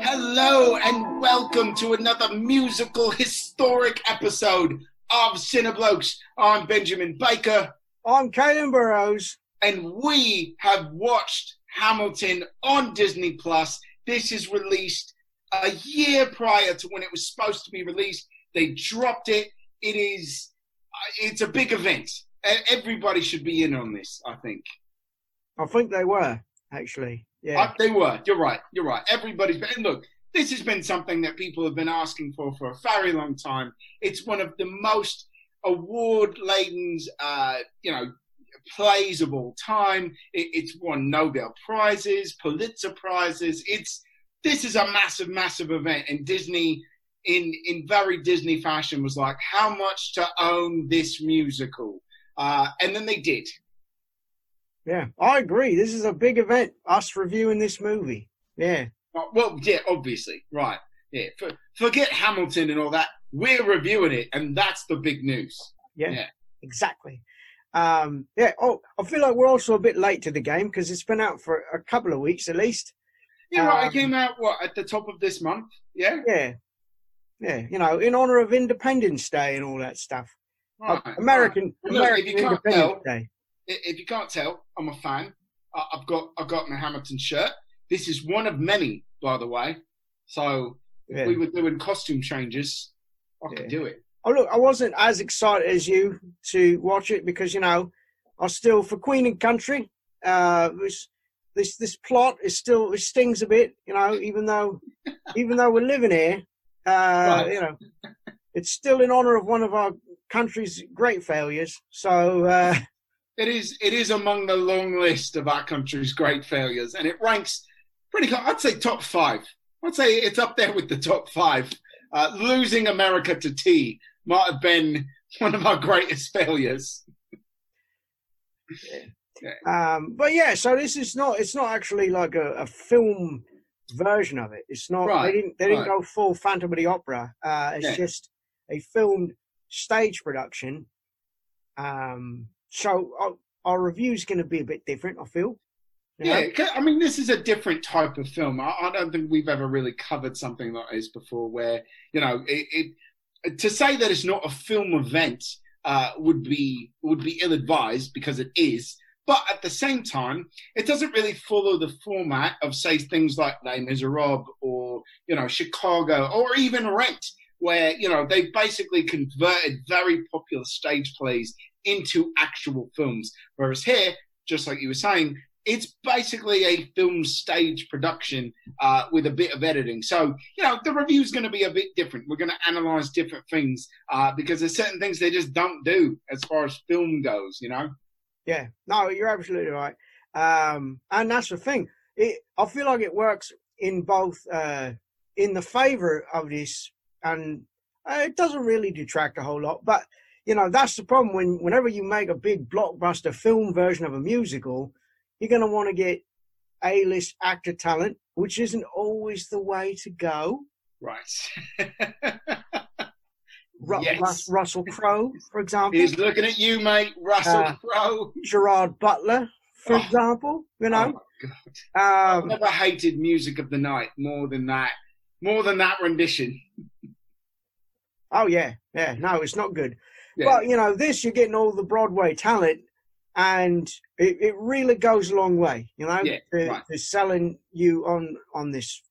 Hello and welcome to another musical historic episode of Cineblokes. I'm Benjamin Baker I'm Caden Burrows. and we have watched Hamilton on Disney Plus. This is released a year prior to when it was supposed to be released. They dropped it. It is it's a big event. Everybody should be in on this, I think. I think they were actually. Yeah. Uh, they were. You're right. You're right. Everybody's been. And look, this has been something that people have been asking for for a very long time. It's one of the most award-laden, uh, you know, plays of all time. It, it's won Nobel prizes, Pulitzer prizes. It's this is a massive, massive event, and Disney. In, in very Disney fashion, was like how much to own this musical, uh, and then they did. yeah. I agree. This is a big event. Us reviewing this movie. Yeah. Oh, Well, yeah, obviously, right. Yeah, for, forget Hamilton and all that. We're reviewing it, and that's the big news. Yeah. Yeah. Exactly. Um, yeah. Oh, I feel like we're also a bit late to the game because it's been out for a couple of weeks at least. Yeah, right. Um, it came out what at the top of this month. Yeah, Yeah. Yeah. You know, in honor of Independence Day and all that stuff. right. American, Well, look, American if you can't Independence tell- Day. If you can't tell, I'm a fan. I've got I've got my Hamilton shirt. This is one of many, by the way. So if Yeah. we were doing costume changes, I could Yeah. do it. Oh look, I wasn't as excited as you to watch it because you know I still for Queen and Country. Uh, this this this plot is still it stings a bit, you know, even though even though we're living here, uh, Right. you know, it's still in honor of one of our country's great failures. So uh, It is it is among the long list of our country's great failures, and it ranks pretty. I'd say top five. I'd say it's up there with the top five. Uh, losing America to tea might have been one of our greatest failures. um, but yeah, so this is not it's not actually like a, a film version of it. It's not Right, they didn't they didn't right. go full Phantom of the Opera. Uh, it's Yeah. just a filmed stage production. Um, so our, our is going to be a bit different, I feel. Yeah, know? I mean, this is a different type of film. I, I don't think we've ever really covered something like this before, where you know, it, it to say that it's not a film event uh, would be would be ill advised because it is. But at the same time, it doesn't really follow the format of say things like Les Miserables or you know Chicago or even Rent, where you know they basically converted very popular stage plays into actual films. Whereas here, just like you were saying, it's basically a film stage production uh, with a bit of editing. So, you know, the review is going to be a bit different. We're going to analyze different things uh, because there's certain things they just don't do as far as film goes, you know? Yeah, no, you're absolutely right. Um, and that's the thing. It, I feel like it works in both, uh, in the favor of this, and uh, it doesn't really detract a whole lot. But you know, that's the problem when whenever you make a big blockbuster film version of a musical, you're going to want to get A-list actor talent, which isn't always the way to go. Right. Ru- Yes. Rus- Russell Crowe, for example, He's looking at you, mate. Russell Uh, Crowe. Gerard Butler, for Oh. example. You Oh, know, my God. I've um, never hated Music of the Night more than that. More than that rendition. Oh yeah, yeah. No, it's not good. Yeah. But you know, this you're getting all the Broadway talent, and it, it really goes a long way. You know, Yeah, to, right. to selling you on on this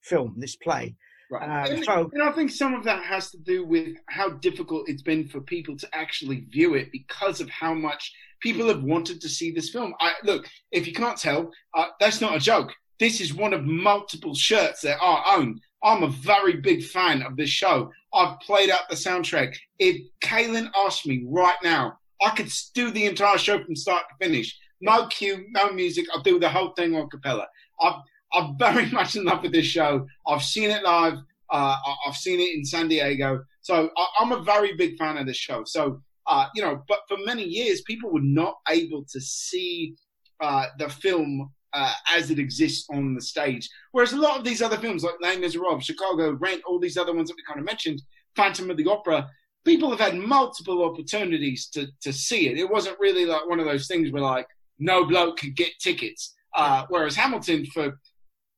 film, this play. Right. Um, and, so- and I think some of that has to do with how difficult it's been for people to actually view it because of how much people have wanted to see this film. I, look, if you can't tell, uh, that's not a joke. This is one of multiple shirts that I own. I'm a very big fan of this show. I've played out the soundtrack. If Kaylin asked me right now, I could do the entire show from start to finish. No cue, no music. I'll do the whole thing on cappella. I've I'm very much in love with this show. I've seen it live. Uh, I've seen it in San Diego. So I, I'm a very big fan of this show. So, uh, you know, but for many years, people were not able to see uh, the film uh, as it exists on the stage. Whereas a lot of these other films, like Les Miserables, Chicago, Rent, all these other ones that we kind of mentioned, Phantom of the Opera, people have had multiple opportunities to to see it. It wasn't really like one of those things where like no bloke could get tickets. Uh, whereas Hamilton, for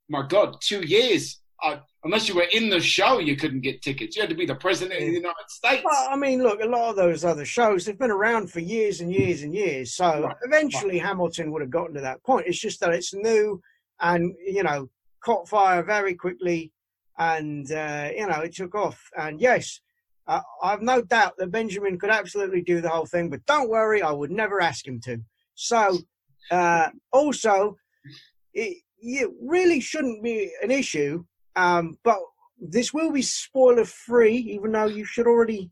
my God, two years, uh, unless you were in the show, you couldn't get tickets. You had to be the president of the United States. Well, I mean, look, a lot of those other shows they've been around for years and years and years. So Right, eventually, Hamilton would have gotten to that point. It's just that it's new, and you know, caught fire very quickly, and uh, you know, it took off. And yes, uh, I've no doubt that Benjamin could absolutely do the whole thing. But don't worry, I would never ask him to. So, uh, also, it, it really shouldn't be an issue. Um, but this will be spoiler free, even though you should already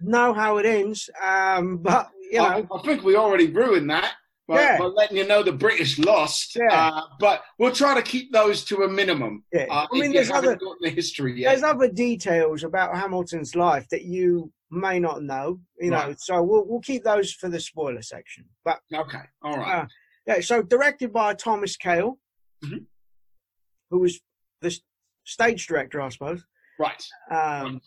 know how it ends. Um, but you know, I, I think we already ruined that. By, Yeah. by letting you know the British lost, Yeah. uh, but we'll try to keep those to a minimum. yeah. Uh, I mean, there's other the history yet. there's other details about Hamilton's life that you may not know. You know, so we'll we'll keep those for the spoiler section. But Okay, all right. Uh, yeah, so directed by Thomas Kail, Mhm. who was the stage director, I suppose. right. Um,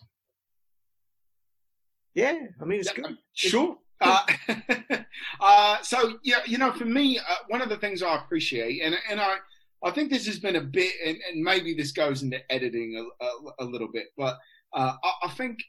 yeah, I mean, it's Yeah, good. Sure. Uh, uh, so yeah, you know, for me, uh, one of the things I appreciate, and and I, I think this has been a bit, and, and maybe this goes into editing a, a, a little bit, but uh, I, I think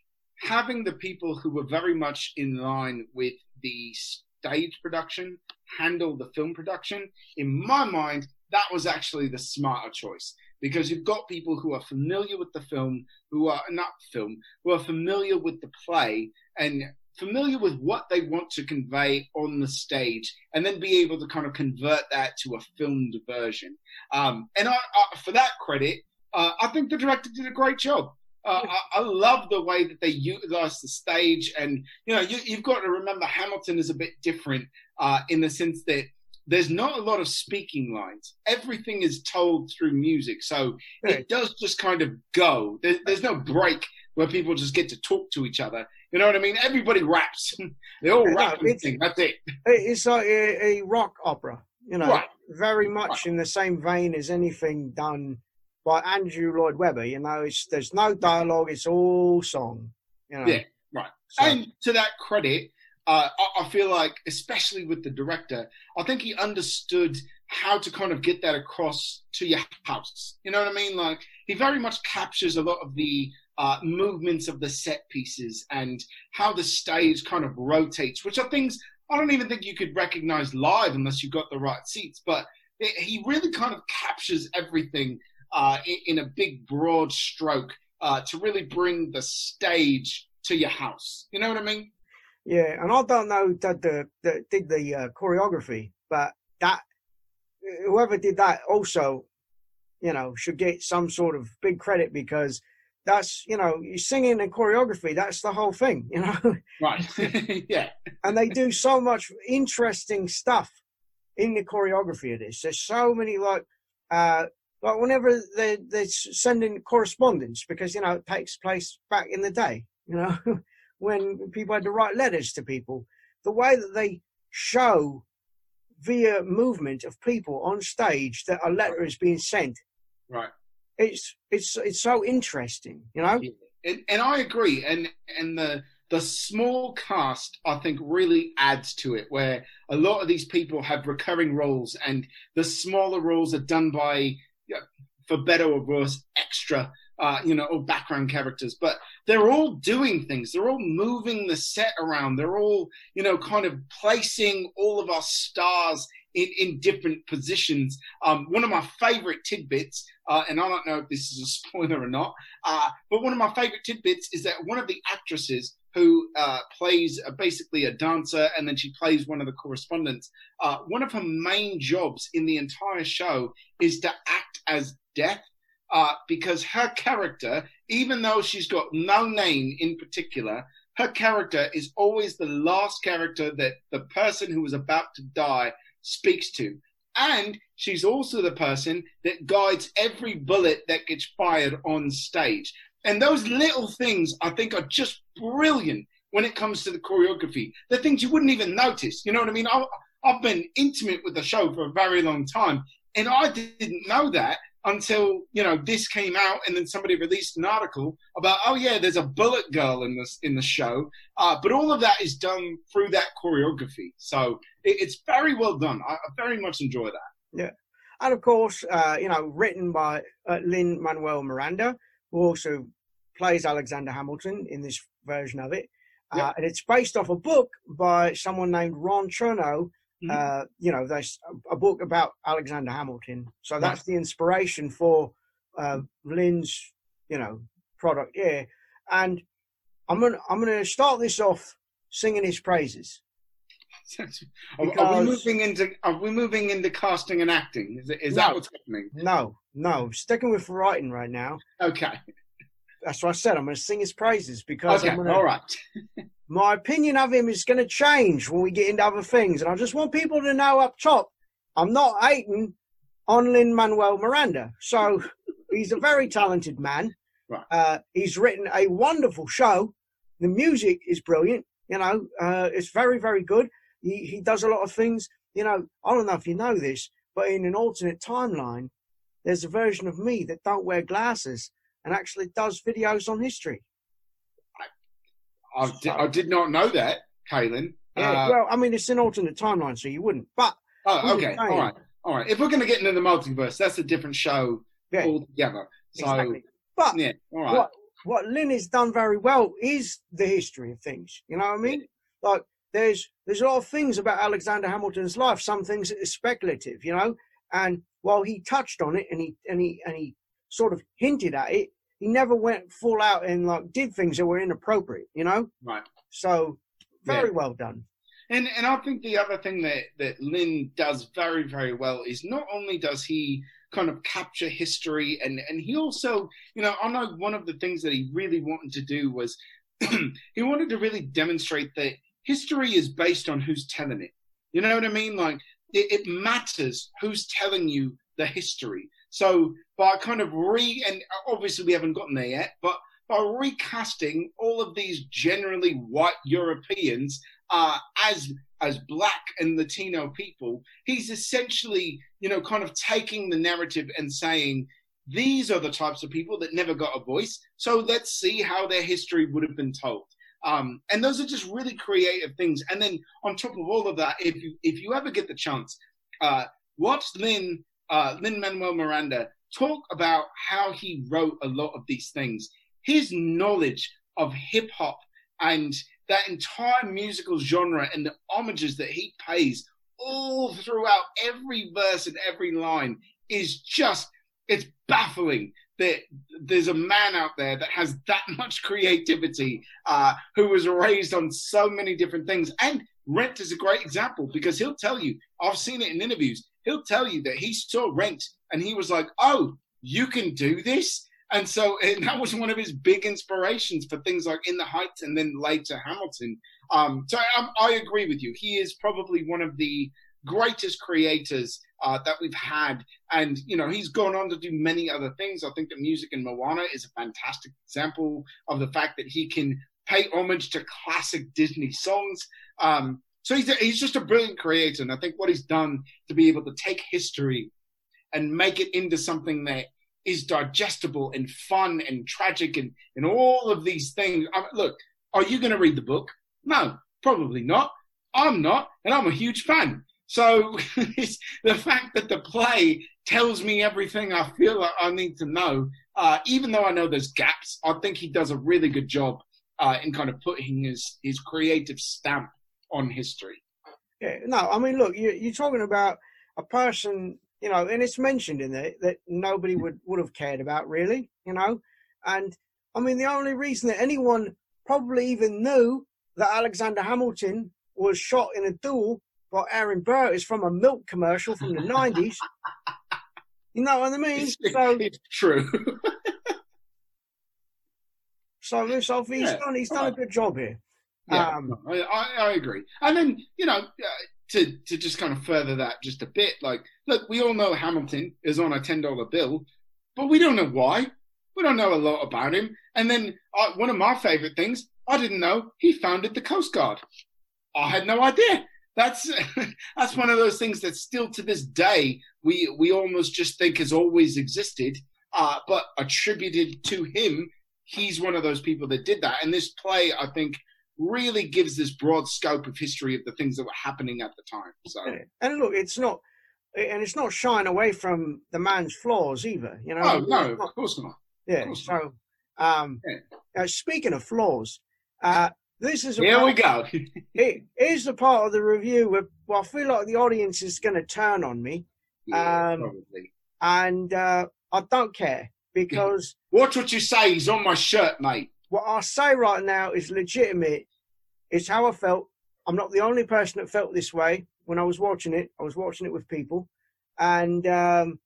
having the people who were very much in line with the stage production handle the film production, in my mind, that was actually the smarter choice because you've got people who are familiar with the film, who are not film, who are familiar with the play, and familiar with what they want to convey on the stage and then be able to kind of convert that to a filmed version. Um, and I, I, for that credit, uh, I think the director did a great job. Uh, I, I love the way that they utilize the stage, and you know, you, you've got to remember Hamilton is a bit different uh, in the sense that there's not a lot of speaking lines. Everything is told through music, so Yeah. it does just kind of go. There, there's no break where people just get to talk to each other. You know what I mean? Everybody raps. they all no, rap sing. That's it. It's like a, a rock opera, you know, Right. very much Right. in the same vein as anything done by Andrew Lloyd Webber. You know, it's there's no dialogue; it's all song. You know, Yeah, right. So, And to that credit, uh, I, I feel like, especially with the director, I think he understood how to kind of get that across to your house. You know what I mean? Like he very much captures a lot of the uh, movements of the set pieces and how the stage kind of rotates, which are things I don't even think you could recognize live unless you got the right seats. But it, he really kind of captures everything uh, in, in a big, broad stroke uh, to really bring the stage to your house. You know what I mean? Yeah, and I don't know that the that did the uh, choreography, but that whoever did that also, you know, should get some sort of big credit because that's you know, you singing and choreography. That's the whole thing, you know. Right. yeah. and they do so much interesting stuff in the choreography of this. There's so many like, uh, like whenever they they're sending correspondence because you know it takes place back in the day, you know, when people had to write letters to people. The way that they show via movement of people on stage that a letter is being sent, Right. it's it's it's so interesting, you know. And, and I agree. And and the the small cast I think really adds to it, where a lot of these people have recurring roles, and the smaller roles are done by, for better or worse, extra. Uh, you know, or background characters, but they're all doing things. They're all moving the set around. They're all, you know, kind of placing all of our stars in, in different positions. Um, one of my favorite tidbits, uh, and I don't know if this is a spoiler or not, uh, but one of my favorite tidbits is that one of the actresses who uh, plays uh, basically a dancer and then she plays one of the correspondents, uh, one of her main jobs in the entire show is to act as death. Uh, because her character, even though she's got no name in particular, her character is always the last character that the person who is about to die speaks to. And she's also the person that guides every bullet that gets fired on stage. And those little things I think are just brilliant when it comes to the choreography. The things you wouldn't even notice. You know what I mean? I, I've been intimate with the show for a very long time, and I didn't know that until you know this came out, and then somebody released an article about, oh yeah, there's a bullet girl in this in the show. Uh, but all of that is done through that choreography, so it, it's very well done. I, I very much enjoy that. Yeah, and of course, uh, you know, written by uh, Lin Manuel Miranda, who also plays Alexander Hamilton in this version of it. Uh, and it's based off a book by someone named Ron Chernow. Mm-hmm. Uh, you know, there's a book about Alexander Hamilton. So that's the inspiration for uh, Lin's, you know, product here. And I'm gonna I'm gonna start this off singing his praises. Because, are, we moving into are we moving into casting and acting? Is, is no, that what's happening? No, no. Sticking with writing right now. Okay. That's what I said. I'm going to sing his praises because okay, gonna, all right. my opinion of him is going to change when we get into other things, and I just want people to know up top, I'm not hating on Lin Manuel Miranda. So he's a very talented man. Right. Uh, he's written a wonderful show. The music is brilliant. You know, uh, it's very, very good. He he does a lot of things. You know, I don't know if you know this, but in an alternate timeline, there's a version of me that don't wear glasses and actually does videos on history. I, I, did, I did, not know that, Kaylin. Yeah, uh, well, I mean, it's an alternate timeline, so you wouldn't. But oh, okay, all right, all right. If we're going to get into the multiverse, that's a different show yeah, altogether. So, exactly. but yeah, all right. What, what Lin has done very well is the history of things. You know what I mean? Yeah. Like there's there's a lot of things about Alexander Hamilton's life. Some things are speculative, you know. And while he touched on it and he and he and he sort of hinted at it, he never went full out and like did things that were inappropriate, you know? Right. So very yeah. well done. And and I think the other thing that that Lin does very very well is not only does he kind of capture history and and he also you know I know one of the things that he really wanted to do was he wanted to really demonstrate that history is based on who's telling it. You know what I mean? Like it, it matters who's telling you the history. So by kind of re and obviously we haven't gotten there yet, but by recasting all of these generally white Europeans uh, as as black and Latino people, he's essentially you know kind of taking the narrative and saying these are the types of people that never got a voice. So let's see how their history would have been told. Um, and those are just really creative things. And then on top of all of that, if you if you ever get the chance, uh, watch Lin uh, Lin Manuel Miranda talk about how he wrote a lot of these things. His knowledge of hip hop and that entire musical genre and the homages that he pays all throughout every verse and every line is just it's baffling that there's a man out there that has that much creativity uh, who was raised on so many different things and rent is a great example because he'll tell you i've seen it in interviews he'll tell you that he saw Rent and he was like, "Oh, you can do this." And so and that was one of his big inspirations for things like In the Heights and then later Hamilton. Um, so I, um, I, agree with you. He is probably one of the greatest creators uh, that we've had. And, you know, he's gone on to do many other things. I think the music in Moana is a fantastic example of the fact that he can pay homage to classic Disney songs. Um, so he's, he's just a brilliant creator. And I think what he's done to be able to take history and make it into something that is digestible and fun and tragic and, and all of these things. I mean, look, are you going to read the book? No, probably not. I'm not, and I'm a huge fan. So the fact that the play tells me everything I feel like I need to know, uh, even though I know there's gaps, I think he does a really good job uh, in kind of putting his, his creative stamp on history. Yeah, no, I mean, look, you, you're talking about a person, you know, and it's mentioned in there that nobody mm. would, would have cared about, really, you know. And I mean, the only reason that anyone probably even knew that Alexander Hamilton was shot in a duel by Aaron Burr is from a milk commercial from the 90s. You know what I mean? It's, so, it's true. so, so he's yeah, done, he's done right. a good job here. Yeah, um, I, I, agree. And then, you know, uh, to, to just kind of further that just a bit, like, look, we all know Hamilton is on a $10 bill, but we don't know why. We don't know a lot about him. And then uh, one of my favorite things, I didn't know he founded the Coast Guard. I had no idea. that's that's one of those things that still to this day we we almost just think has always existed, uh, but attributed to him. He's one of those people that did that, and this play, I think, really gives this broad scope of history of the things that were happening at the time. So, and look, it's not, and it's not shying away from the man's flaws either. You know, oh no, not, of course not. Yeah. Course so, um, yeah. Uh, speaking of flaws, uh, this is a here we go. it, here's the part of the review where well, I feel like the audience is going to turn on me. Yeah, Um, probably. and uh, I don't care because Watch what you say. He's on my shirt, mate. What I say right now is legitimate. It's how I felt. I'm not the only person that felt this way when I was watching it. I was watching it with people, and um,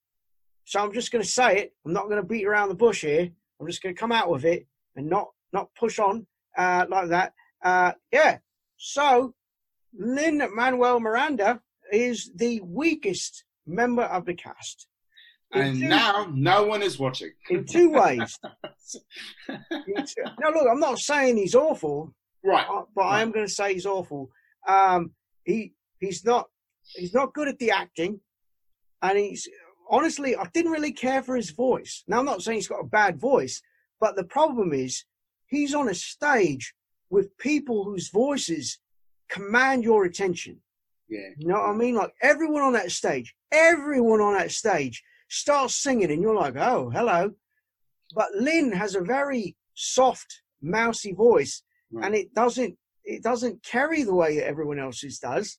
so I'm just going to say it. I'm not going to beat around the bush here. I'm just going to come out with it and not not push on uh, like that. Uh, yeah. So Lin Manuel Miranda is the weakest member of the cast. And two- now no one is watching. in two ways. In two- now, look, I'm not saying he's awful, Right. uh, but I am going to say he's awful. Um, he he's not he's not good at the acting, and he's honestly I didn't really care for his voice. Now I'm not saying he's got a bad voice, but the problem is he's on a stage with people whose voices command your attention. Yeah. You know what I mean? Like everyone on that stage, everyone on that stage starts singing, and you're like, oh, hello. But Lin has a very soft, mousy voice, Right. and it doesn't it doesn't carry the way that everyone else's does.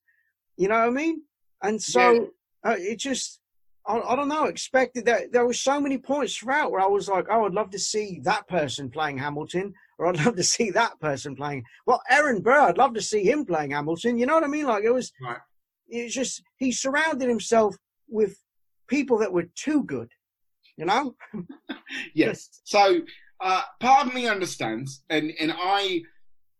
You know what I mean? And so uh, it just. I, I don't know. Expected that there were so many points throughout where I was like, "Oh, I'd love to see that person playing Hamilton, or I'd love to see that person playing." Well, Aaron Burr, I'd love to see him playing Hamilton. You know what I mean? Like it was Right. it's just he surrounded himself with people that were too good. You know? Yes. So uh, part of me understands, and and I,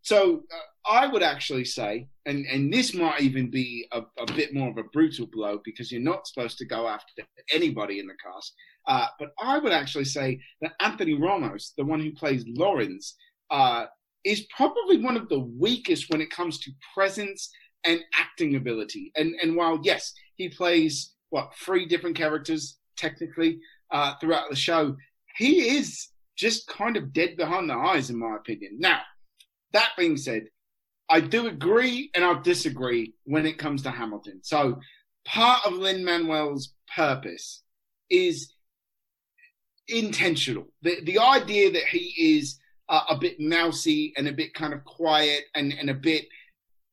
so uh, I would actually say, and and this might even be a, a bit more of a brutal blow because you're not supposed to go after anybody in the cast. Uh, but I would actually say that Anthony Ramos, the one who plays Laurens, uh, is probably one of the weakest when it comes to presence and acting ability. And and while yes, he plays what three different characters technically uh, throughout the show, he is just kind of dead behind the eyes, in my opinion. Now, that being said, I do agree and I disagree when it comes to Hamilton. So, part of Lin Manuel's purpose is intentional. The the idea that he is uh, a bit mousy and a bit kind of quiet and, and a bit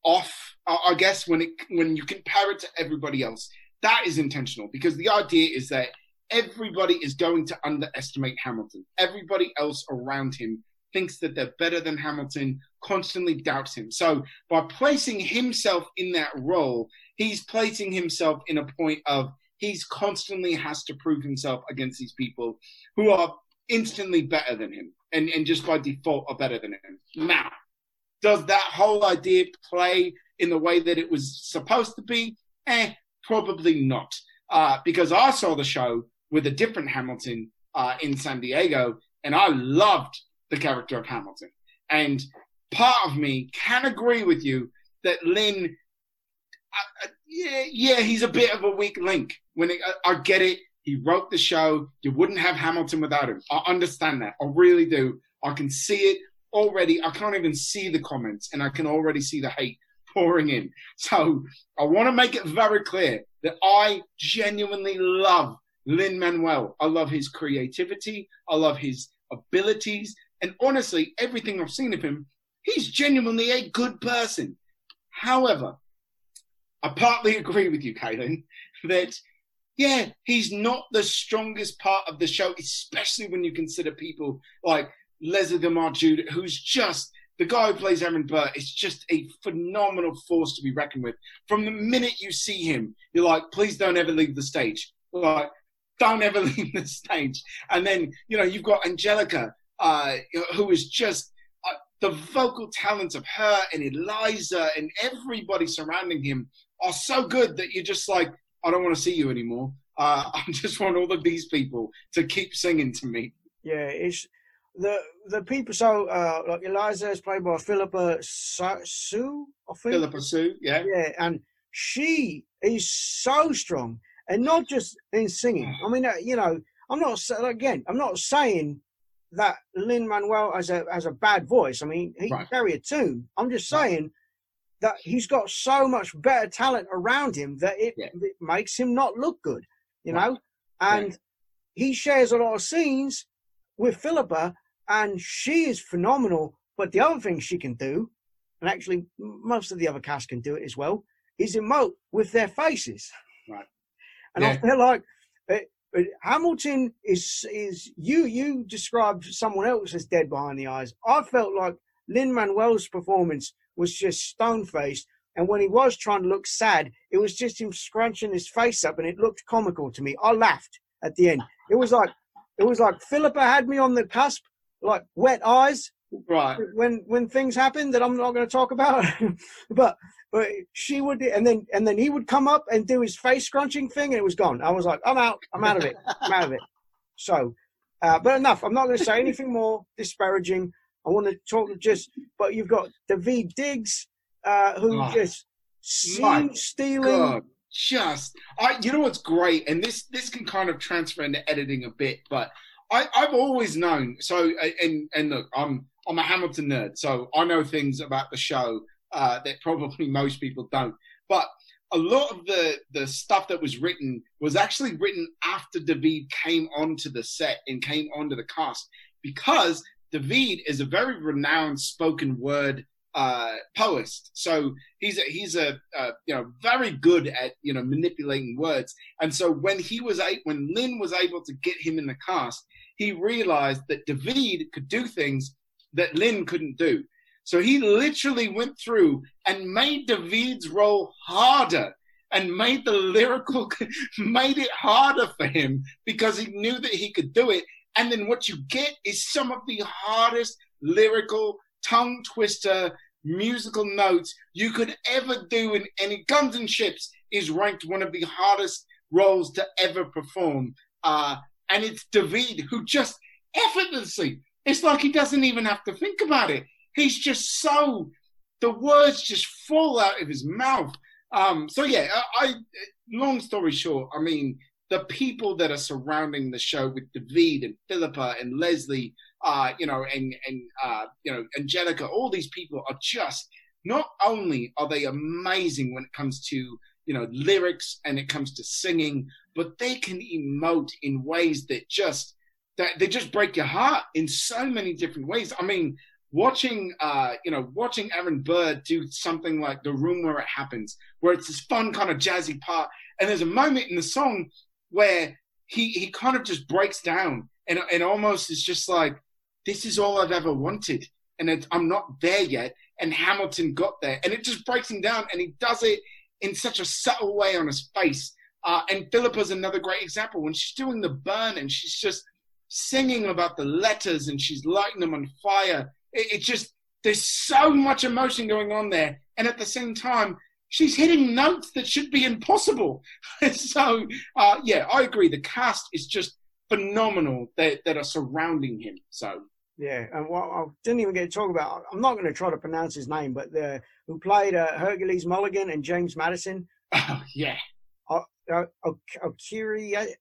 off, I I guess when it when you compare it to everybody else, that is intentional because the idea is that everybody is going to underestimate Hamilton. Everybody else around him thinks that they're better than Hamilton, constantly doubts him. So by placing himself in that role, he's placing himself in a point of he's constantly has to prove himself against these people who are instantly better than him and, and just by default are better than him. Now, does that whole idea play in the way that it was supposed to be? Eh, probably not. Uh, because I saw the show with a different Hamilton uh, in San Diego, and I loved the character of Hamilton. And part of me can agree with you that Lin, uh, uh, yeah, yeah, he's a bit of a weak link. When it, I, I get it, he wrote the show. You wouldn't have Hamilton without him. I understand that. I really do. I can see it already. I can't even see the comments, and I can already see the hate pouring in. So I want to make it very clear that I genuinely love Lin Manuel. I love his creativity. I love his abilities. And honestly, everything I've seen of him, he's genuinely a good person. However, I partly agree with you, Kaylin, that yeah, he's not the strongest part of the show, especially when you consider people like Leslie Odom Jr., who's just the guy who plays Aaron Burr is just a phenomenal force to be reckoned with. From the minute you see him, you're like, please don't ever leave the stage. Like, don't ever leave the stage. And then, you know, you've got Angelica, uh, who is just uh, the vocal talents of her and Eliza and everybody surrounding him are so good that you're just like, I don't want to see you anymore. Uh, I just want all of these people to keep singing to me. Yeah, it's the the people. So like Eliza is played by Phillipa Soo, Sue, I think. Phillipa Soo, yeah. Yeah, and she is so strong, and not just in singing. I mean, uh, you know, I'm not again. I'm not saying that Lin Manuel has a has a bad voice. I mean, he right. can carry a tune. I'm just saying right. that he's got so much better talent around him that it, yeah. it makes him not look good. You right. know, and yeah. he shares a lot of scenes with Phillipa, and she is phenomenal. But the other thing she can do, and actually most of the other cast can do it as well, is emote with their faces. Right. And yeah. I feel like it, but Hamilton is is you you described someone else as dead behind the eyes. I felt like Lin Manuel's performance was just stone faced, and when he was trying to look sad, it was just him scrunching his face up, and it looked comical to me. I laughed at the end. It was like it was like Phillipa had me on the cusp, like wet eyes. Right. When when things happen that I'm not going to talk about, but but she would, and then and then he would come up and do his face scrunching thing, and it was gone. I was like, I'm out. I'm out of it. I'm out of it. So, uh, but enough. I'm not going to say anything more disparaging. I want to talk just, but you've got Daveed Diggs, uh, who oh, just stealing. God. Just, I, you know what's great, and this this can kind of transfer into editing a bit, but I, I've always known. So, and and look, I'm I'm a Hamilton nerd, so I know things about the show uh, that probably most people don't. But a lot of the the stuff that was written was actually written after Daveed came onto the set and came onto the cast because Daveed is a very renowned spoken word uh, poet. So he's a, he's a uh, you know very good at you know manipulating words. And so when he was a, when Lin was able to get him in the cast, he realized that Daveed could do things that Lin couldn't do. So he literally went through and made Daveed's role harder and made the lyrical, made it harder for him because he knew that he could do it. And then what you get is some of the hardest lyrical, tongue twister, musical notes you could ever do in any Guns and Ships is ranked one of the hardest roles to ever perform. Uh, and it's Daveed who just effortlessly, it's like he doesn't even have to think about it he's just so the words just fall out of his mouth. Um, so yeah, I, I, long story short, I mean the people that are surrounding the show with Daveed and Phillipa and Leslie, uh, you know, and and uh, you know Angelica, all these people are just not only are they amazing when it comes to you know lyrics and it comes to singing, but they can emote in ways that just that they just break your heart in so many different ways. I mean, watching uh you know watching Aaron Burr do something like the room where it happens where it's this fun kind of jazzy part and there's a moment in the song where he he kind of just breaks down and and almost is just like this is all I've ever wanted and I'm not there yet and Hamilton got there and it just breaks him down and he does it in such a subtle way on his face uh, and Phillipa's another great example when she's doing the burn and she's just singing about the letters and she's lighting them on fire it, it just there's so much emotion going on there, and at the same time, she's hitting notes that should be impossible. so uh, yeah, I agree. The cast is just phenomenal that that are surrounding him. So yeah, and what I didn't even get to talk about. I'm not going to try to pronounce his name, but the who played uh, Hercules Mulligan and James Madison. Oh yeah. Okieriete,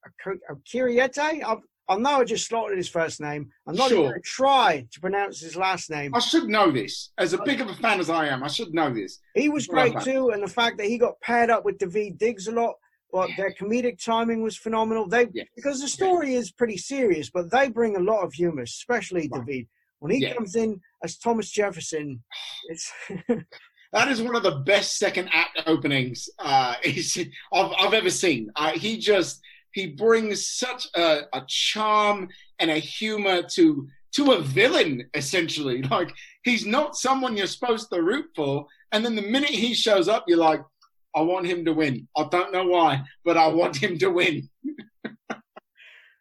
I've I know I just slaughtered his first name. I'm not sure. even going to try to pronounce his last name. I should know this. As a big of a fan as I am, I should know this. He was great too, and the fact that he got paired up with Daveed Diggs a lot, but their comedic timing was phenomenal. They yes. because the story yes. is pretty serious, but they bring a lot of humor, especially right. Daveed. When he comes in as Thomas Jefferson, it's that is one of the best second act openings uh, I've, I've ever seen. Uh, he just he brings such a, a charm and a humor to to a villain essentially. Like he's not someone you're supposed to root for, and then the minute he shows up, you're like, I want him to win. I don't know why, but I want him to win.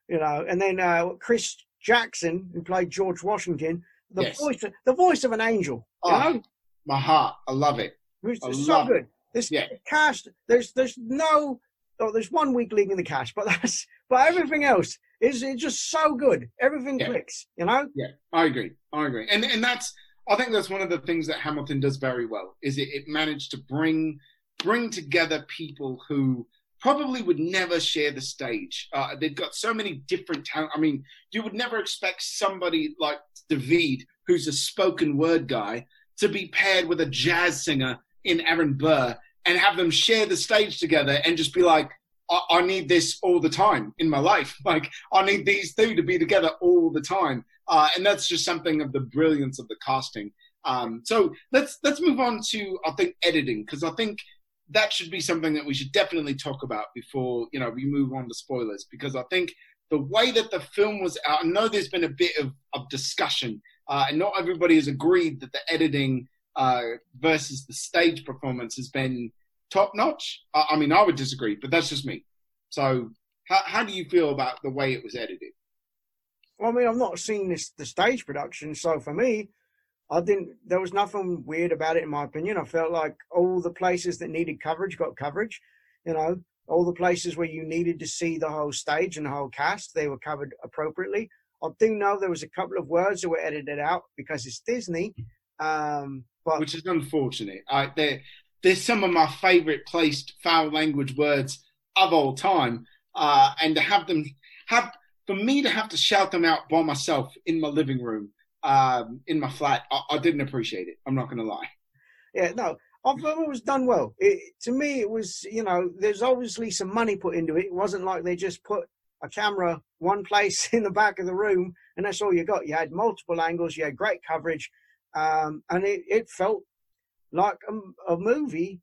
you know, and then uh, Chris Jackson, who played George Washington, the yes. voice, the voice of an angel. oh, know? my heart, I love it. It's so good. This yeah. cast, there's there's no oh, there's one weak link in the cash, but that's but everything else is it's just so good. Everything yeah. clicks, you know. Yeah, I agree. I agree, and and that's I think that's one of the things that Hamilton does very well is it, it managed to bring bring together people who probably would never share the stage. Uh, they've got so many different talent. I mean, you would never expect somebody like Daveed, who's a spoken word guy, to be paired with a jazz singer in Aaron Burr and have them share the stage together and just be like, I, I need this all the time in my life. Like, I need these two to be together all the time. Uh, and that's just something of the brilliance of the casting. Um, so let's let's move on to I think editing because I think that should be something that we should definitely talk about before you know we move on to spoilers because I think the way that the film was out. I know there's been a bit of, of discussion, uh, and not everybody has agreed that the editing uh, versus the stage performance has been top notch. I, I, mean, I would disagree, but that's just me. So, how, how do you feel about the way it was edited? Well, I mean, I've not seen this the stage production, so for me, I didn't. There was nothing weird about it, in my opinion. I felt like all the places that needed coverage got coverage. You know, all the places where you needed to see the whole stage and the whole cast, they were covered appropriately. I do know there was a couple of words that were edited out because it's Disney, um, but which is unfortunate. I, they're, they're some of my favourite placed foul language words of all time, uh, and to have them have for me to have to shout them out by myself in my living room um, in my flat, I, I didn't appreciate it. I'm not going to lie. Yeah, no, I thought it was done well. It, to me, it was, you know, there's obviously some money put into it. It wasn't like they just put a camera one place in the back of the room and that's all you got. You had multiple angles, you had great coverage, um, and it, it felt like a, a movie,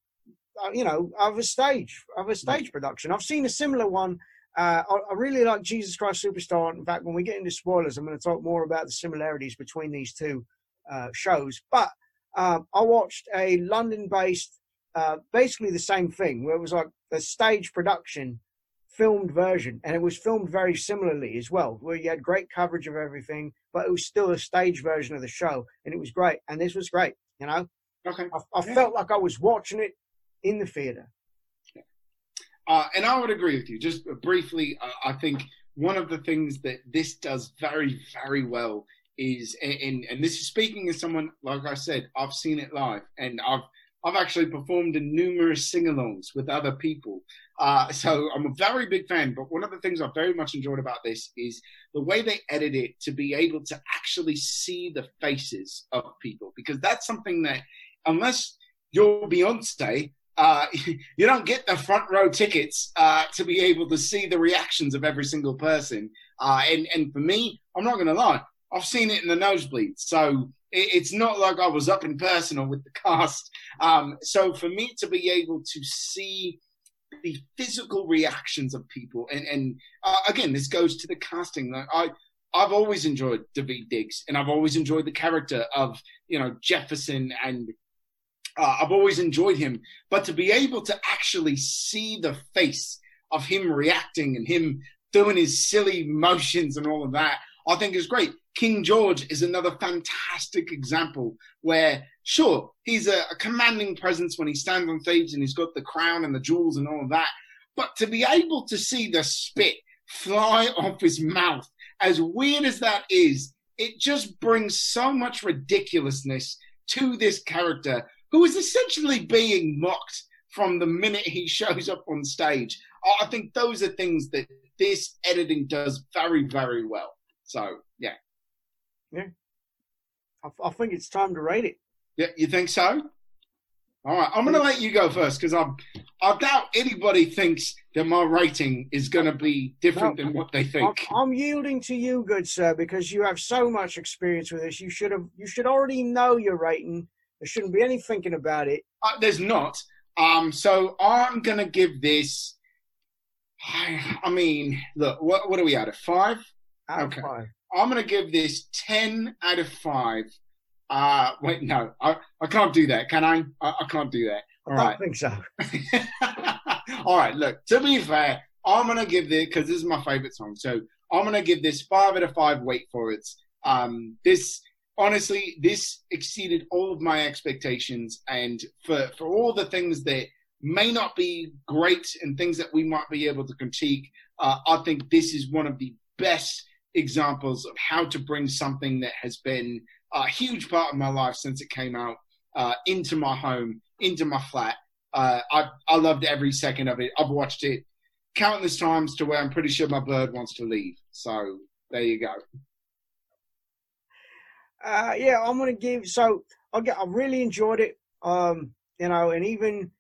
uh, you know, of a stage, of a stage production. I've seen a similar one uh, I, I, really like Jesus Christ Superstar. In fact, when we get into spoilers, I'm going to talk more about the similarities between these two uh, shows. But um, I watched a London-based, uh, basically the same thing, where it was like a stage production, filmed version, and it was filmed very similarly as well, where you had great coverage of everything, but it was still a stage version of the show, and it was great. And this was great, you know. Okay. I, I yeah. felt like I was watching it in the theater. Uh, and I would agree with you. Just briefly, uh, I think one of the things that this does very, very well is, and, and this is speaking as someone, like I said, I've seen it live, and I've I've actually performed in numerous sing-alongs with other people. Uh, so I'm a very big fan. But one of the things I very much enjoyed about this is the way they edit it to be able to actually see the faces of people, because that's something that unless you're Beyonce uh, you don't get the front row tickets uh, to be able to see the reactions of every single person. Uh, and, and for me, I'm not going to lie, I've seen it in the nosebleed. So it, it's not like I was up in person or with the cast. Um, so for me to be able to see the physical reactions of people, and, and uh, again, this goes to the casting. Like I, I've always enjoyed Daveed Diggs, and I've always enjoyed the character of you know Jefferson and uh, I've always enjoyed him, but to be able to actually see the face of him reacting and him doing his silly motions and all of that, I think is great. King George is another fantastic example where, sure, he's a, a commanding presence when he stands on stage and he's got the crown and the jewels and all of that. But to be able to see the spit fly off his mouth, as weird as that is, it just brings so much ridiculousness to this character who is essentially being mocked from the minute he shows up on stage. I think those are things that this editing does very, very well. So, yeah. Yeah. I, I think it's time to rate it. Yeah, you think so? All right, I'm going to let you go first because I I doubt anybody thinks that my rating is going to be different no, than what they think. I'm, I'm, yielding to you, good sir, because you have so much experience with this. You should have you should already know your rating there shouldn't be any thinking about it. Uh, there's not. Um, so I'm gonna give this. I, I mean, look, what what are we at? A five? Out okay. Five. I'm gonna give this ten out of five. Uh, wait, no, I, I can't do that. Can I? I, I can't do that. All I right. think so. All right. Look, to be fair, I'm gonna give this because this is my favorite song. So I'm gonna give this five out of five. Wait for it. Um, this honestly, this exceeded all of my expectations. And for, for all the things that may not be great and things that we might be able to critique, uh, I think this is one of the best examples of how to bring something that has been a huge part of my life since it came out uh, into my home, into my flat. Uh, I I loved every second of it. I've watched it countless times to where I'm pretty sure my bird wants to leave. So there you go. Uh, yeah, I'm gonna give. So I get. I really enjoyed it. Um, you know, and even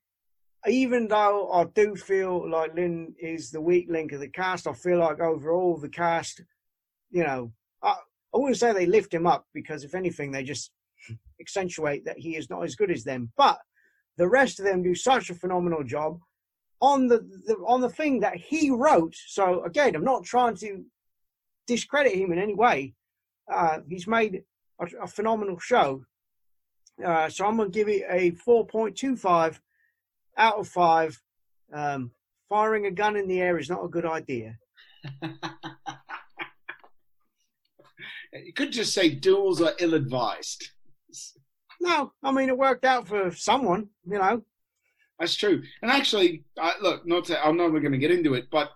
even though I do feel like Lin is the weak link of the cast, I feel like overall the cast, you know, I, I wouldn't say they lift him up because if anything, they just accentuate that he is not as good as them. But the rest of them do such a phenomenal job on the, the on the thing that he wrote. So again, I'm not trying to discredit him in any way. Uh, he's made a, a phenomenal show. Uh, so I'm going to give it a 4.25 out of 5. Um, firing a gun in the air is not a good idea. you could just say duels are ill advised. No, I mean, it worked out for someone, you know. That's true. And actually, uh, look, not to, I'm not going to get into it, but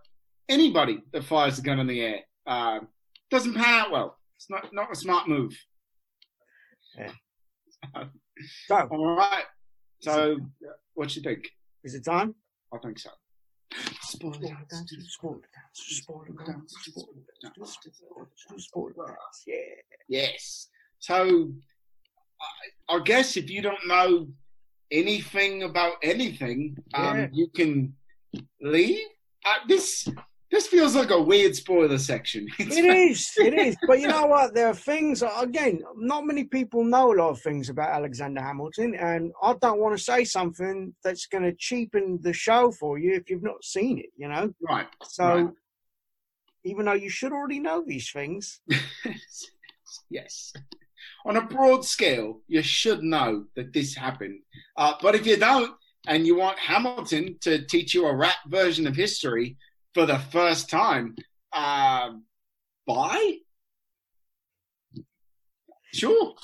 anybody that fires a gun in the air uh, doesn't pan out well. It's not, not a smart move. Yeah. so, all right. So, what do you think? Is it time? I think so. Yeah. Yes. So, I, I guess if you don't know anything about anything, um, yeah. you can leave. Uh, this this feels like a weird spoiler section. It is, it is. But you know what? There are things. Again, not many people know a lot of things about Alexander Hamilton, and I don't want to say something that's going to cheapen the show for you if you've not seen it. You know, right? So, right. even though you should already know these things, yes. On a broad scale, you should know that this happened. Uh, but if you don't, and you want Hamilton to teach you a rap version of history, for the first time. Uh, buy? Sure.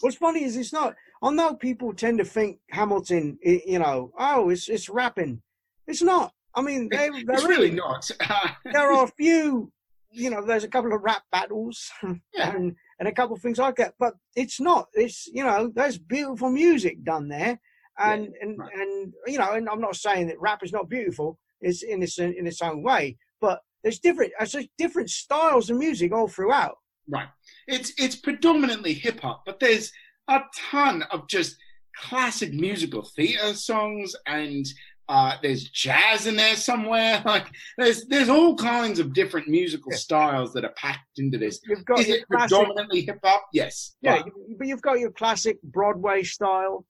What's funny is it's not. I know people tend to think Hamilton, you know, oh, it's it's rapping. It's not. I mean, they, it's really, really not. there are a few, you know, there's a couple of rap battles yeah. and and a couple of things like that, but it's not. It's you know, there's beautiful music done there, and yeah, and right. and you know, and I'm not saying that rap is not beautiful, is in its in its own way. But there's different there's different styles of music all throughout. Right. It's it's predominantly hip hop, but there's a ton of just classic musical theater songs and uh, there's jazz in there somewhere. Like there's there's all kinds of different musical yeah. styles that are packed into this. You've got Is it classic, predominantly hip hop? Yes. Yeah, but, but you've got your classic Broadway style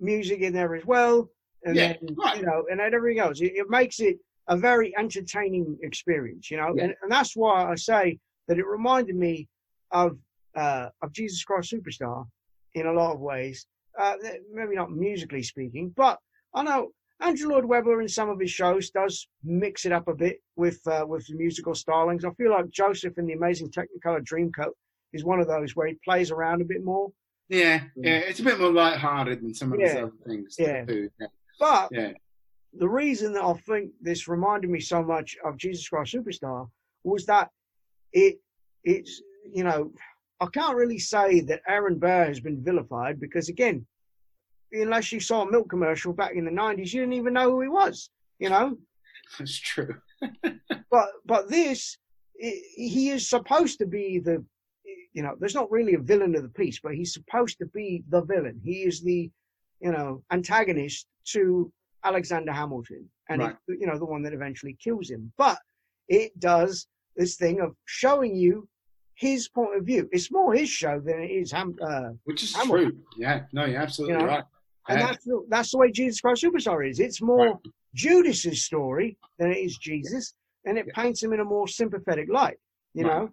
music in there as well and yeah, then right. you know, and everything else. It, it, makes it a very entertaining experience, you know, yeah. and, and that's why I say that it reminded me of uh, of Jesus Christ Superstar in a lot of ways. Uh, maybe not musically speaking, but I know Andrew Lloyd Webber in some of his shows does mix it up a bit with uh, with the musical stylings. I feel like Joseph in the Amazing Technicolor Dreamcoat is one of those where he plays around a bit more. Yeah, yeah, it's a bit more light-hearted than some of yeah. his other things. Yeah. yeah. But yeah. the reason that I think this reminded me so much of Jesus Christ Superstar was that it it's you know I can't really say that Aaron Burr has been vilified because again, unless you saw a milk commercial back in the nineties, you didn't even know who he was. You know, that's true. but but this he is supposed to be the you know there's not really a villain of the piece, but he's supposed to be the villain. He is the you know antagonist to Alexander Hamilton, and right. it, you know the one that eventually kills him. But it does this thing of showing you his point of view. It's more his show than it is Ham. Uh, Which is Hamilton. true. Yeah, no, you're absolutely you know? right. And yeah. that's the, that's the way Jesus Christ Superstar is. It's more right. Judas's story than it is Jesus, and it yeah. paints him in a more sympathetic light. You right. know.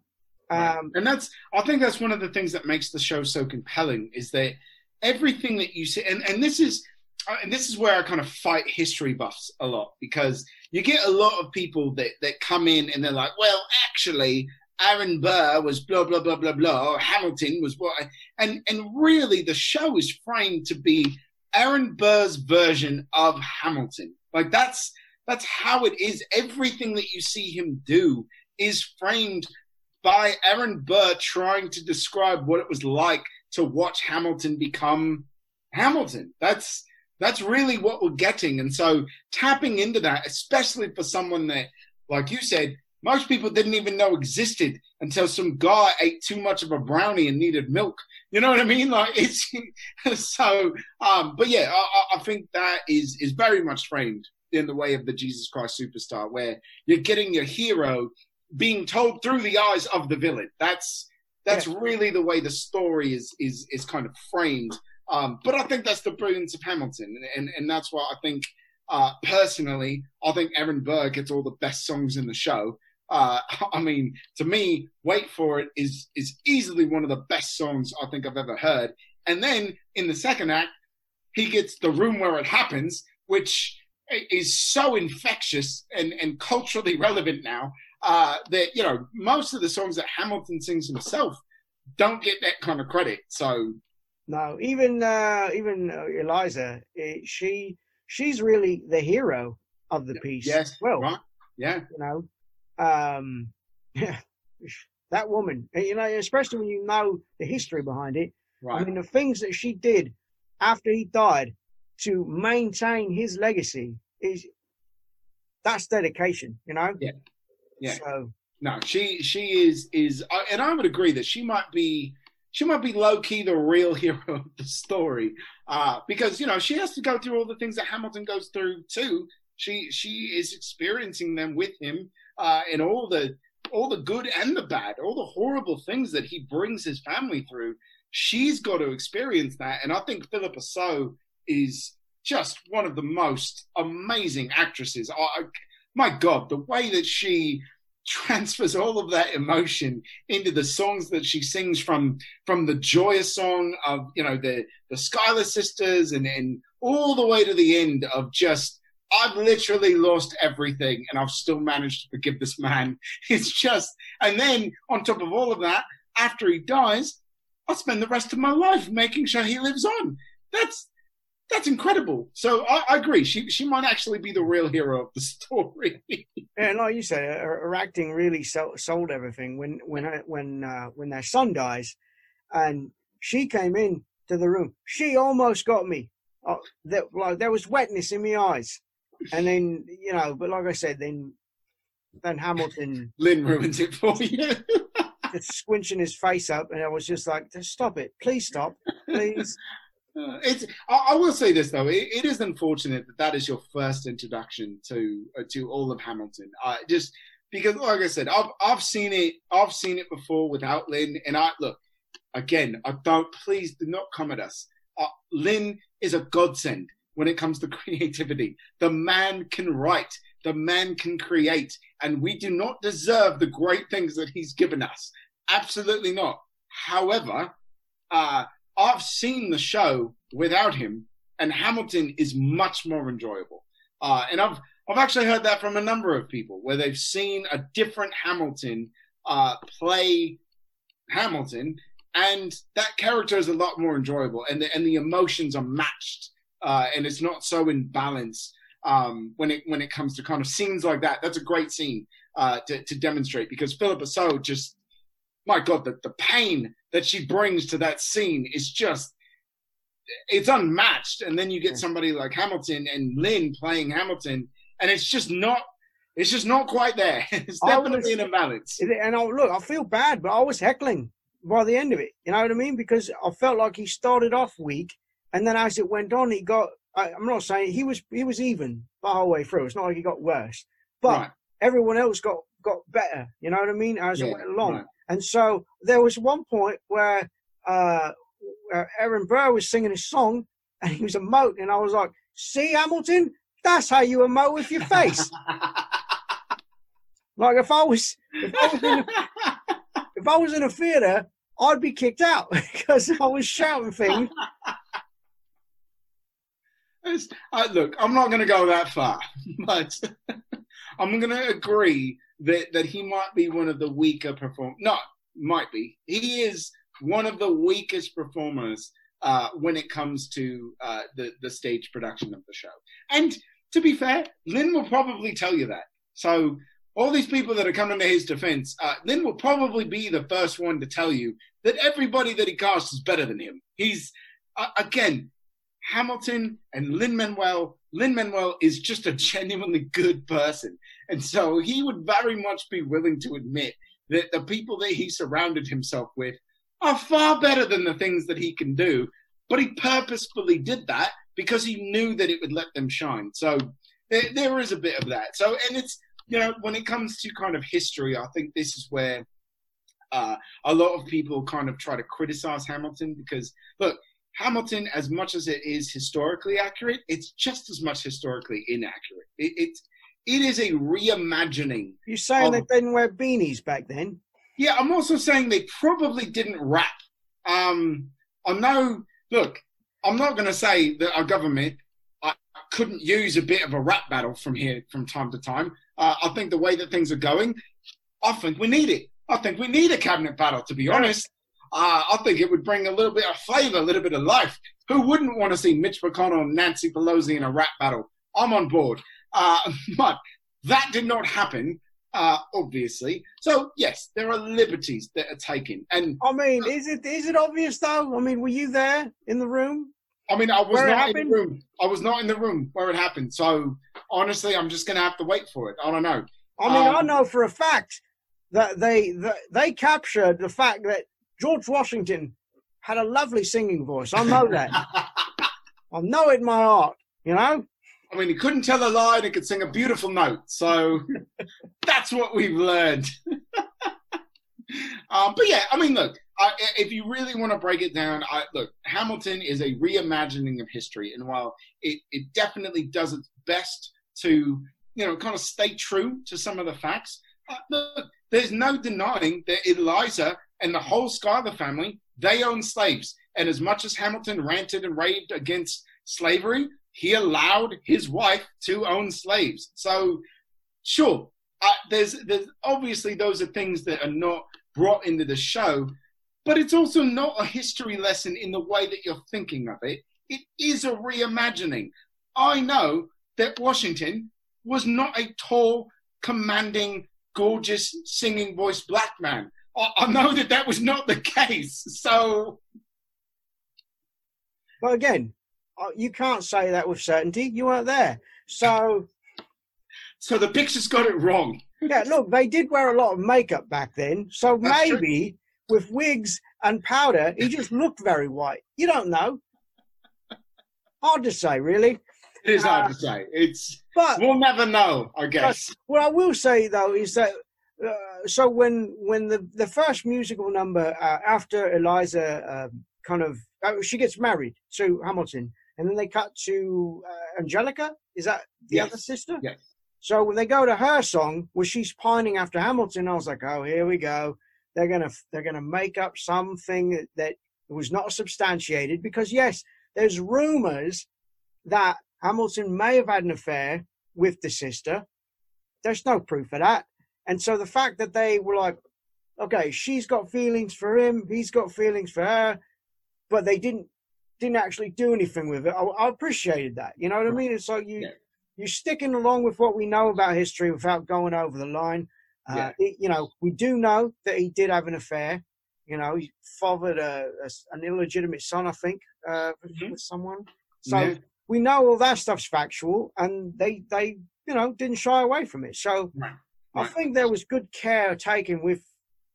Um, and that's I think that's one of the things that makes the show so compelling is that everything that you see, and, and this is uh, and this is where I kind of fight history buffs a lot because you get a lot of people that, that come in and they're like, well, actually, Aaron Burr was blah blah blah blah blah. Hamilton was what, and and really the show is framed to be Aaron Burr's version of Hamilton. Like that's that's how it is. Everything that you see him do is framed by Aaron Burr trying to describe what it was like to watch Hamilton become Hamilton. That's That's really what we're getting. And so tapping into that, especially for someone that, like you said, most people didn't even know existed until some guy ate too much of a brownie and needed milk. You know what I mean? Like it's so. Um, but yeah, I, I think that is is very much framed in the way of the Jesus Christ superstar, where you're getting your hero being told through the eyes of the villain. That's that's yeah. really the way the story is is is kind of framed. Um, but I think that's the brilliance of Hamilton, and and, and that's why I think. Uh, personally, I think Aaron Burr gets all the best songs in the show. Uh, I mean, to me, "Wait for It" is is easily one of the best songs I think I've ever heard. And then in the second act, he gets "The Room Where It Happens," which is so infectious and, and culturally relevant now uh, that you know most of the songs that Hamilton sings himself don't get that kind of credit. So no, even uh, even uh, Eliza, it, eh, she she's really the hero of the piece. Yes, well, right. yeah, you know, um, yeah, that woman, you know, especially when you know the history behind it. Right. I mean, the things that she did after he died to maintain his legacy is that's dedication, you know. Yeah, yeah. So no, she she is is, and I would agree that she might be she might be low key the real hero of the story, uh, because you know she has to go through all the things that Hamilton goes through too. She she is experiencing them with him, uh, and all the all the good and the bad, all the horrible things that he brings his family through. She's got to experience that, and I think Phillipa Soo is just one of the most amazing actresses. I, my God, the way that she transfers all of that emotion into the songs that she sings from from the joyous song of you know the the Schuyler sisters and and all the way to the end of just I've literally lost everything and I've still managed to forgive this man. It's just and then on top of all of that, after he dies, I'll spend the rest of my life making sure he lives on. That's that's incredible. So I, I, agree. She she might actually be the real hero of the story. and like you say, her, her acting really sold, sold, everything. When when her, when uh, when their son dies, and she came in to the room, she almost got me. Uh, that like there was wetness in my eyes, and then you know, but like I said, then then Hamilton Lin ruins it for you. just squinching his face up, and I was just like, "Just stop it, please stop, please." Uh, it's. I, I, will say this though, it, it is unfortunate that that is your first introduction to uh, to all of Hamilton. Uh, just because, like I said, I've I've seen it. I've seen it before without Lin, and I look again. I don't. Please do not come at us. Uh, Lin is a godsend when it comes to creativity. The man can write. The man can create, and we do not deserve the great things that he's given us. Absolutely not. However, uh, I've seen the show without him, and Hamilton is much more enjoyable. Uh, and I've I've actually heard that from a number of people where they've seen a different Hamilton uh, play Hamilton, and that character is a lot more enjoyable, and the, and the emotions are matched, uh, and it's not so in balance um, when it when it comes to kind of scenes like that. That's a great scene uh, to, to demonstrate because Phillipa Soo just my God, the, the pain that she brings to that scene is just it's unmatched. And then you get somebody like Hamilton and Lin playing Hamilton, and it's just not it's just not quite there. It's definitely an imbalance. And I, look, I feel bad, but I was heckling by the end of it. You know what I mean? Because I felt like he started off weak, and then as it went on, he got. I, am not saying he was he was even the whole way through. It's not like he got worse, but right. everyone else got got better. You know what I mean? As yeah, it went along. Right. And so there was one point where, uh, where Aaron Burr was singing a song and he was emoting, and I was like, "See, Hamilton, that's how you emote with your face." like if I was, if I was, in a, if I was in a theater, I'd be kicked out because I was shouting things. Uh, look, I'm not going to go that far, but I'm going to agree that that he might be one of the weaker perform. Not might be. He is one of the weakest performers uh, when it comes to uh, the the stage production of the show. And to be fair, Lin will probably tell you that. So all these people that are coming to his defense, uh, Lin will probably be the first one to tell you that everybody that he casts is better than him. He's uh, again, Hamilton and Lin Manuel. Lin Manuel is just a genuinely good person, and so he would very much be willing to admit that the people that he surrounded himself with are far better than the things that he can do. But he purposefully did that because he knew that it would let them shine. So there, there is a bit of that. So, and it's, you know, when it comes to kind of history, I think this is where uh, a lot of people kind of try to criticize Hamilton because, look, Hamilton, as much as it is historically accurate, it's just as much historically inaccurate. It, it's it is a reimagining. You're saying of, they didn't wear beanies back then? Yeah, I'm also saying they probably didn't rap. Um, I know. Look, I'm not going to say that our government uh, couldn't use a bit of a rap battle from here from time to time. Uh, I think the way that things are going, I think we need it. I think we need a cabinet battle. To be honest, uh, I think it would bring a little bit of flavour, a little bit of life. Who wouldn't want to see Mitch McConnell and Nancy Pelosi in a rap battle? I'm on board. Uh, but that did not happen, uh, obviously. So yes, there are liberties that are taken. And I mean, is it is it obvious though? I mean, were you there in the room? I mean, I was not in the room. I was not in the room where it happened. So honestly, I'm just going to have to wait for it. I don't know. I mean, um, I know for a fact that they that they captured the fact that George Washington had a lovely singing voice. I know that. I know it in my heart. You know. I mean, he couldn't tell a lie and he could sing a beautiful note. So that's what we've learned. um, but yeah, I mean, look, I, if you really want to break it down, I, look, Hamilton is a reimagining of history. And while it, it definitely does its best to, you know, kind of stay true to some of the facts, uh, look, there's no denying that Eliza and the whole Schuyler family, they own slaves. And as much as Hamilton ranted and raved against slavery, he allowed his wife to own slaves. So, sure, there's there's obviously those are things that are not brought into the show, but it's also not a history lesson in the way that you're thinking of it. It is a reimagining. I know that Washington was not a tall, commanding, gorgeous, singing voice black man. I, I know that that was not the case. So, well, again, you can't say that with certainty. You weren't there. So, so the pictures got it wrong. yeah, look, they did wear a lot of makeup back then. So That's maybe true. with wigs and powder, he just looked very white. You don't know. Hard to say, really. It is hard uh, to say. It's but we'll never know, I guess. what I will say though is that uh, so when when the the first musical number uh, after Eliza um, kind of uh, she gets married to Hamilton, and then they cut to uh, Angelica. Is that the yes. other sister? Yes. So when they go to her song, where she's pining after Hamilton, I was like, oh, here we go. They're gonna they're gonna make up something that was not substantiated because yes, there's rumors that Hamilton may have had an affair with the sister. There's no proof of that. And so the fact that they were like, okay, she's got feelings for him, he's got feelings for her, but they didn't didn't actually do anything with it. I, I appreciated that. You know what I mean? It's like you yeah. you're sticking along with what we know about history without going over the line. Uh, yeah. it, you know, we do know that he did have an affair. You know, he fathered a, a an illegitimate son, I think, uh, mm-hmm. with someone. So yeah. we know all that stuff's factual, and they they you know didn't shy away from it. So right. Right. I think there was good care taken with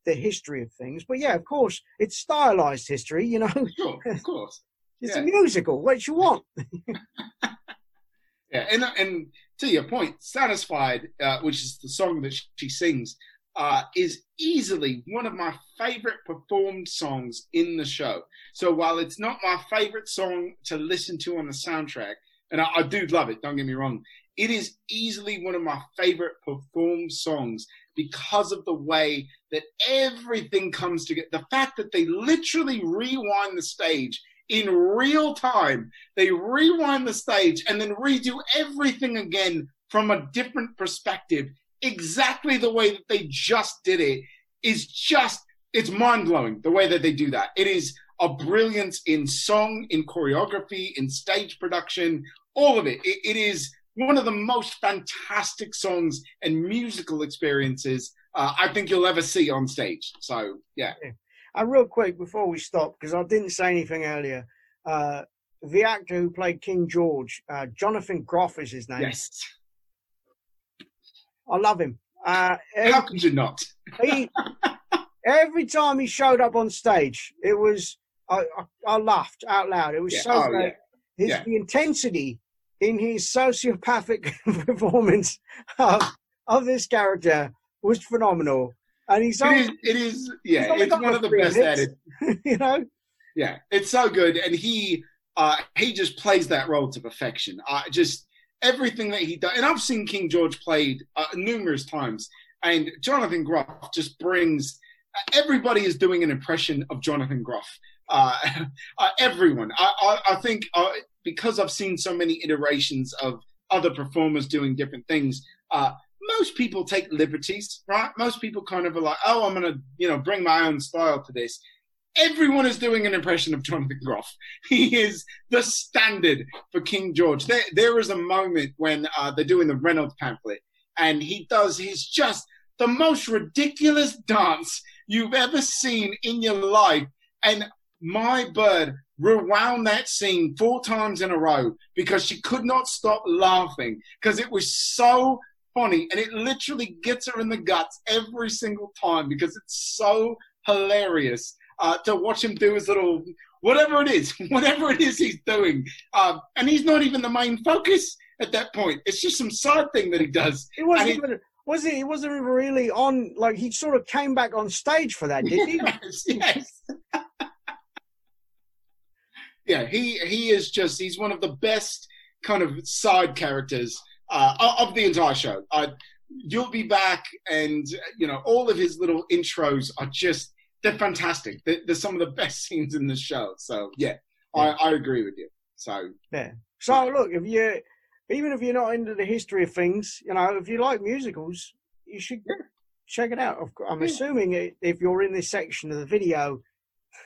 the history of things. But yeah, of course, it's stylized history. You know, sure, of course. It's yeah. a musical. What you want? yeah, and and to your point, "Satisfied," uh, which is the song that she sings, uh, is easily one of my favorite performed songs in the show. So while it's not my favorite song to listen to on the soundtrack, and I, I do love it, don't get me wrong, it is easily one of my favorite performed songs because of the way that everything comes together. The fact that they literally rewind the stage in real time. They rewind the stage and then redo everything again from a different perspective, exactly the way that they just did it is just, it's mind blowing the way that they do that. It is a brilliance in song, in choreography, in stage production, all of it. it, it is one of the most fantastic songs and musical experiences uh, I think you'll ever see on stage. So, yeah. And real quick before we stop, because I didn't say anything earlier, uh, the actor who played King George, uh, Jonathan Groff is his name. Yes. I love him. Uh, How could you not? he, every time he showed up on stage, it was I, I, I laughed out loud. It was Yeah. so Oh, great. yeah. His Yeah. the intensity in his sociopathic performance of, of this character was phenomenal. And he's It is, it is yeah, it's one of the best hits. at it. you know, Yeah, it's so good, and he uh, he just plays that role to perfection. Uh, just everything that he does, and I've seen King George played uh, numerous times, and Jonathan Groff just brings. Everybody is doing an impression of Jonathan Groff. Uh, uh, everyone, I, I, I think, uh, because I've seen so many iterations of other performers doing different things. Most people take liberties, right? Most people kind of are like, "Oh, I'm gonna, you know, bring my own style to this." everyone is doing an impression of Jonathan Groff. He is the standard for King George. There, there is a moment when uh, they're doing the Reynolds pamphlet, and he does. He's just the most ridiculous dance you've ever seen in your life. And my bird rewound that scene four times in a row because she could not stop laughing because it was so funny, and it literally gets her in the guts every single time because it's so hilarious uh, to watch him do his little whatever it is, whatever it is he's doing, um, and he's not even the main focus at that point. It's just some side thing that he does. it wasn't he- even. Was it? He wasn't even really on. Like he sort of came back on stage for that, he? Yes, yes. yeah, he he is just he's one of the best kind of side characters uh, of the entire show. Uh, you'll be back, and you know all of his little intros are just they're fantastic. They're, they're some of the best scenes in the show. So yeah, I, I agree with you. So Yeah. So look, if you even if you're not into the history of things, you know, if you like musicals, you should Yeah. check it out. I'm Yeah. assuming if you're in this section of the video,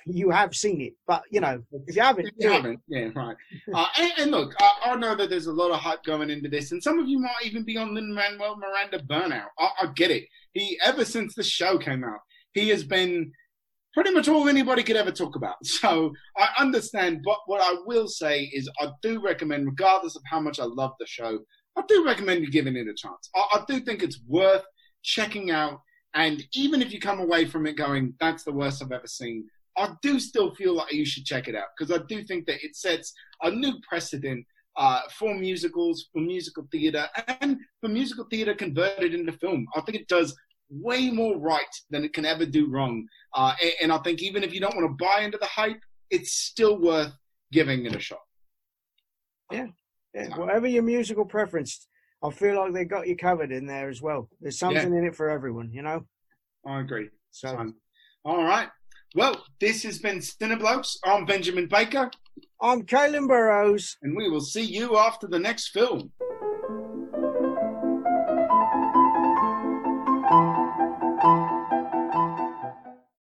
you have seen it. But you know, if you haven't, If you do haven't, yeah, right. Uh, and, and look, I, I know that there's a lot of hype going into this, and some of you might even be on Lin Manuel Miranda burnout. I, I get it. He ever since the show came out, he has been pretty much all anybody could ever talk about. So I understand, but what I will say is, I do recommend, regardless of how much I love the show, I do recommend you giving it a chance. I, I do think it's worth checking out, and even if you come away from it going, "That's the worst I've ever seen," I do still feel like you should check it out because I do think that it sets a new precedent uh, for musicals, for musical theatre, and for musical theatre converted into film. I think it does way more right than it can ever do wrong. Uh, and, and I think even if you don't want to buy into the hype, it's still worth giving it a shot. Yeah, whatever your musical preference, I feel like they've got you covered in there as well. There's something in it for everyone, you know. I agree. So So, all right. Well, this has been Cineblokes. I'm Benjamin Baker, I'm Kaylin Burrows. and we will see you after the next film.